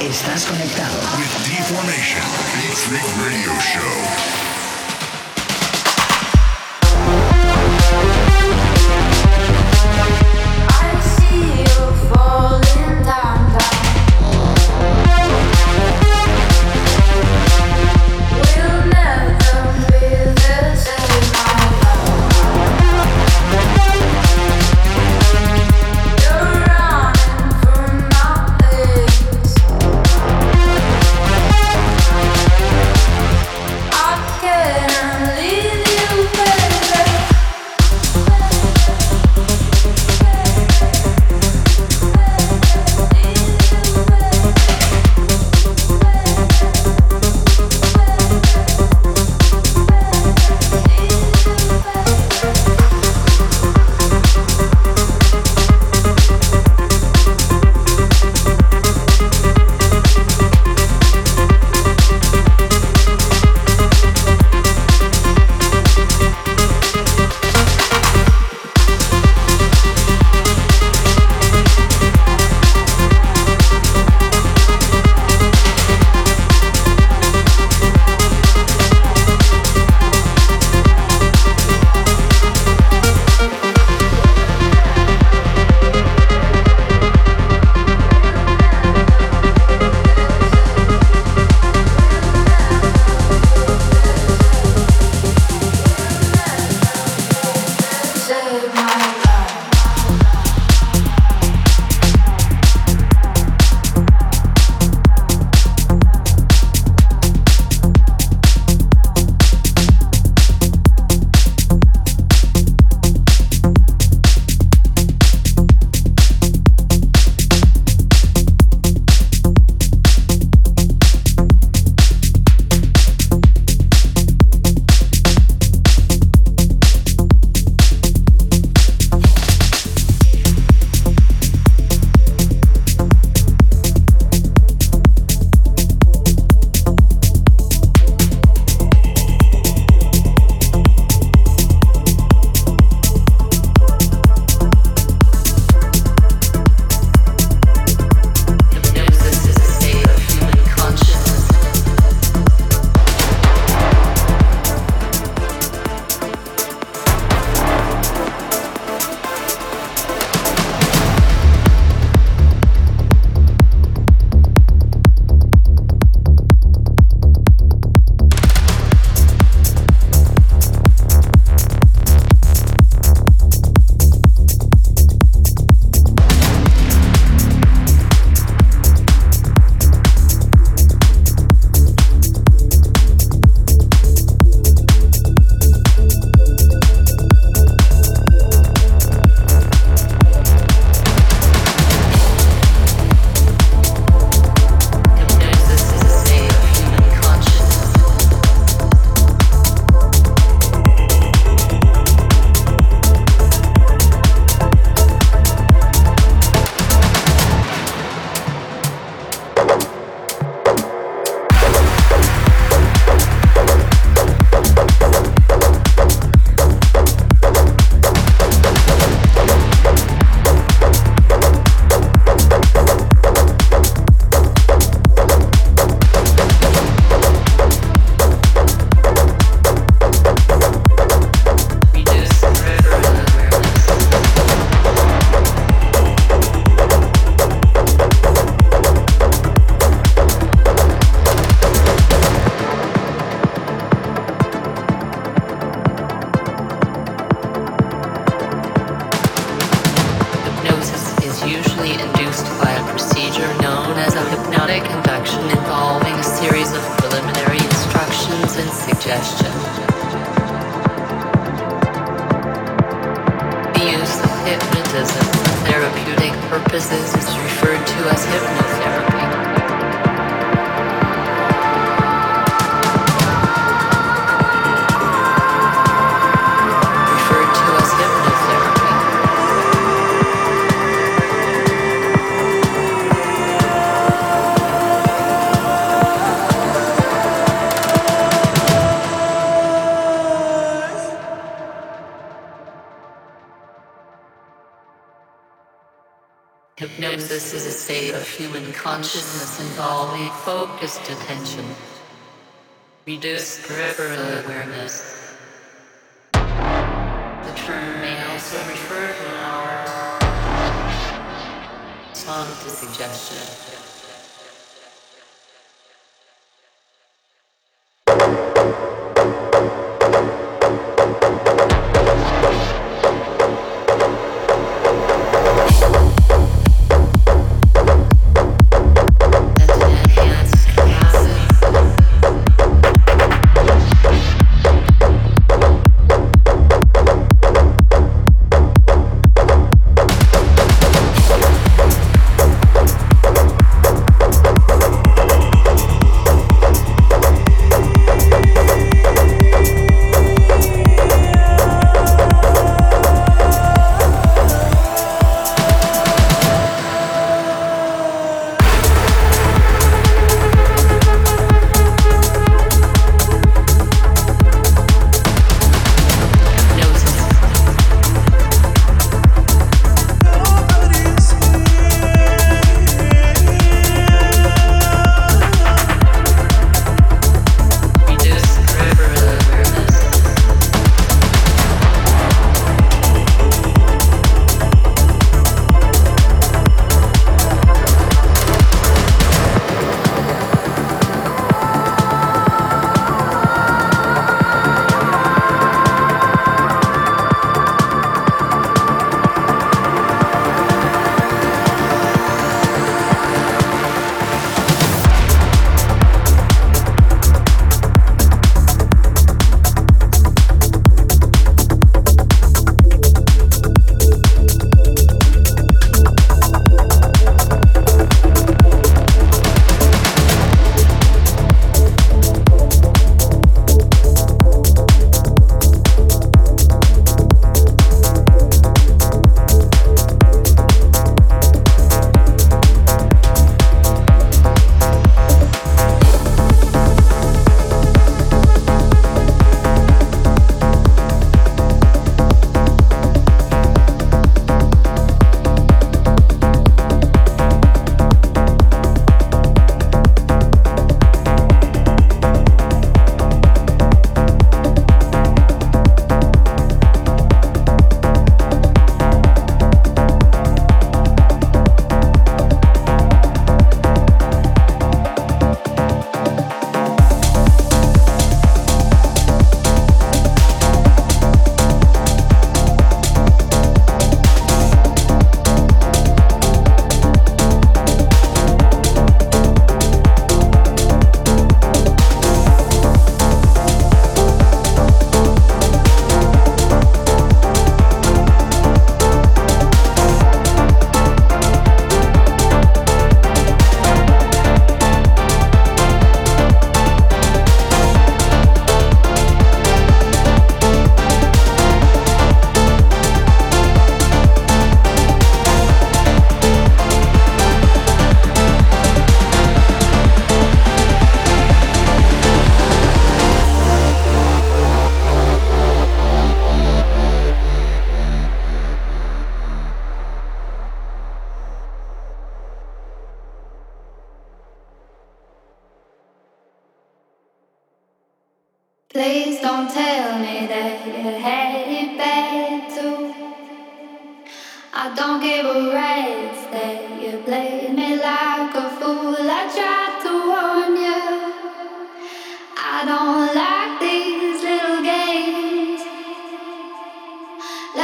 Estás conectado. With D-Formation, Beat Freak Radio Show. save my life. Focused attention, reduced peripheral awareness.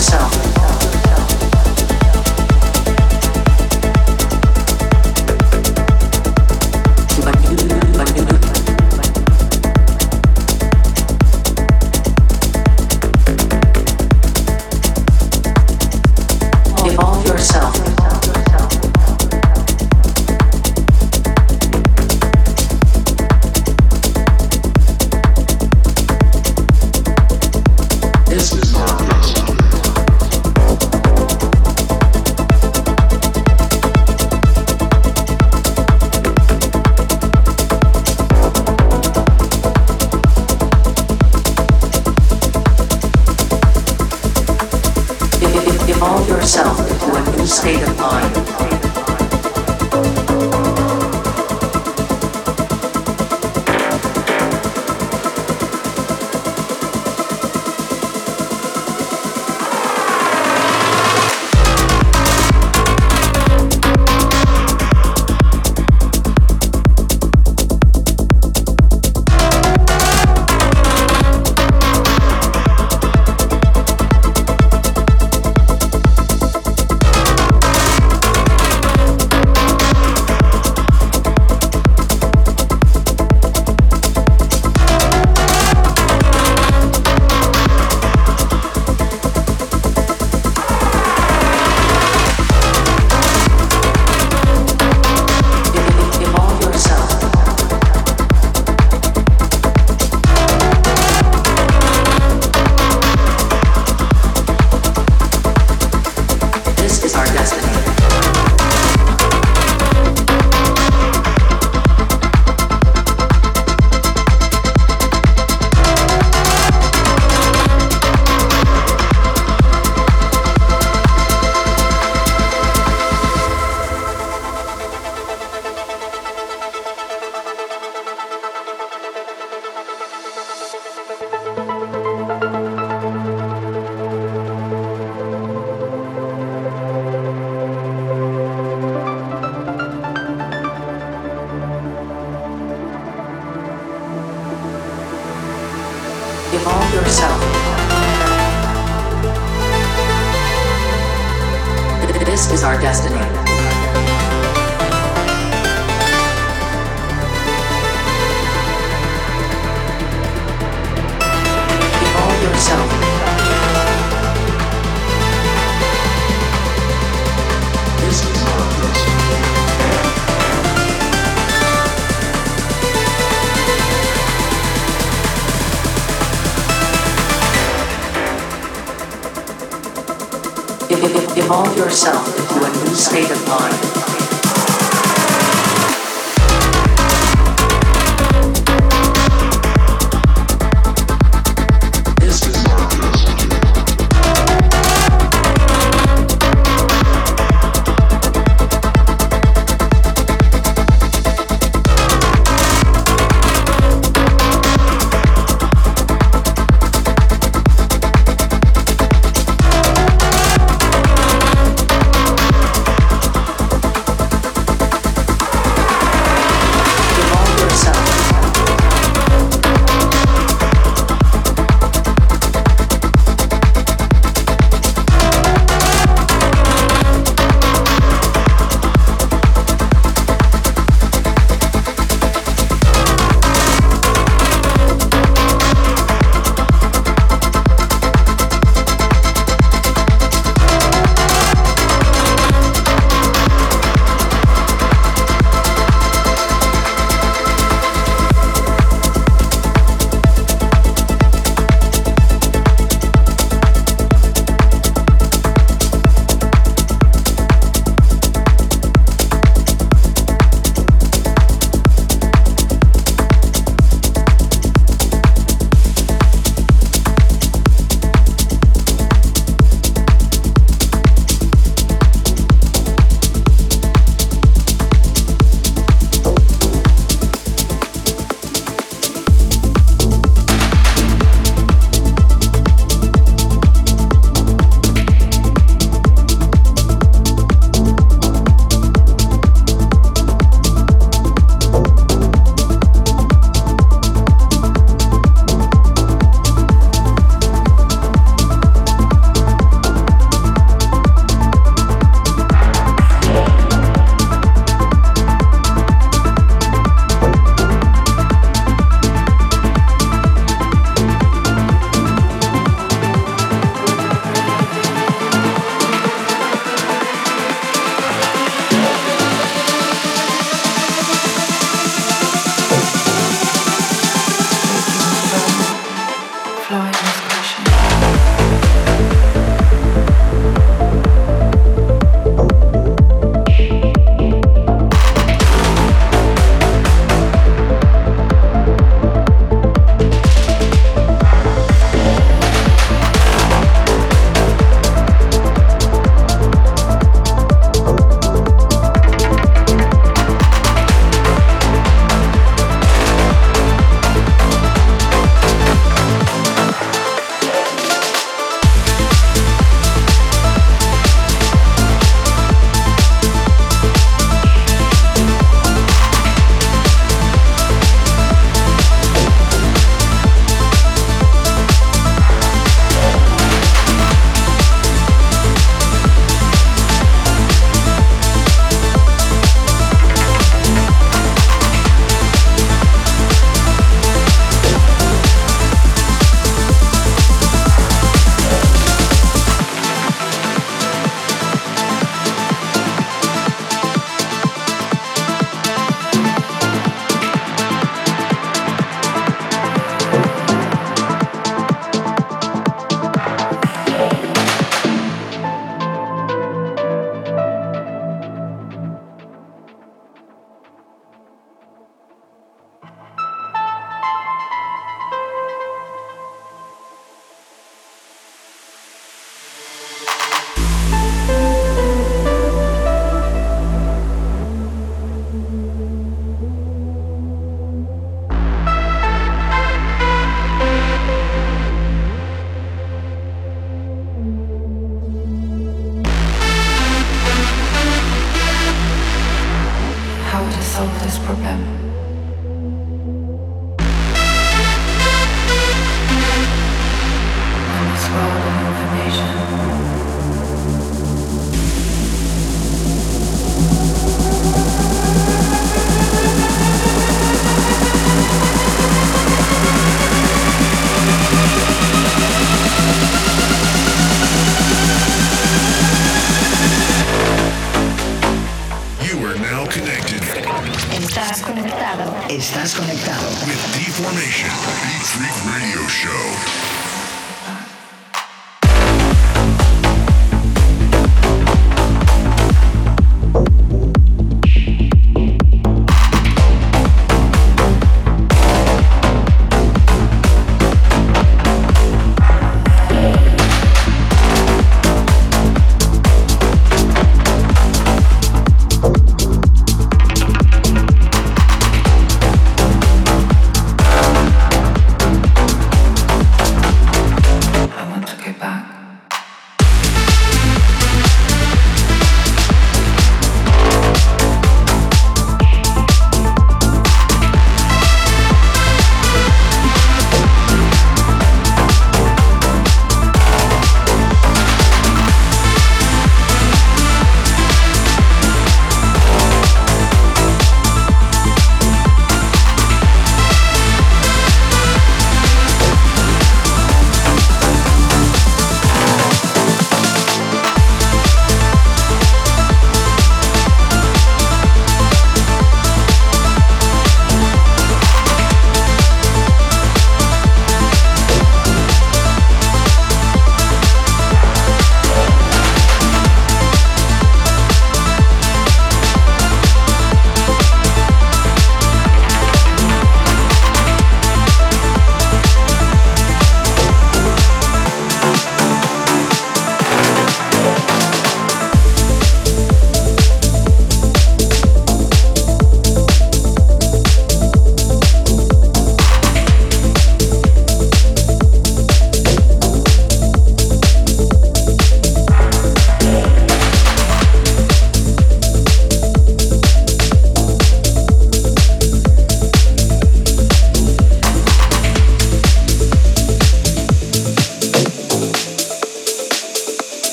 yourself.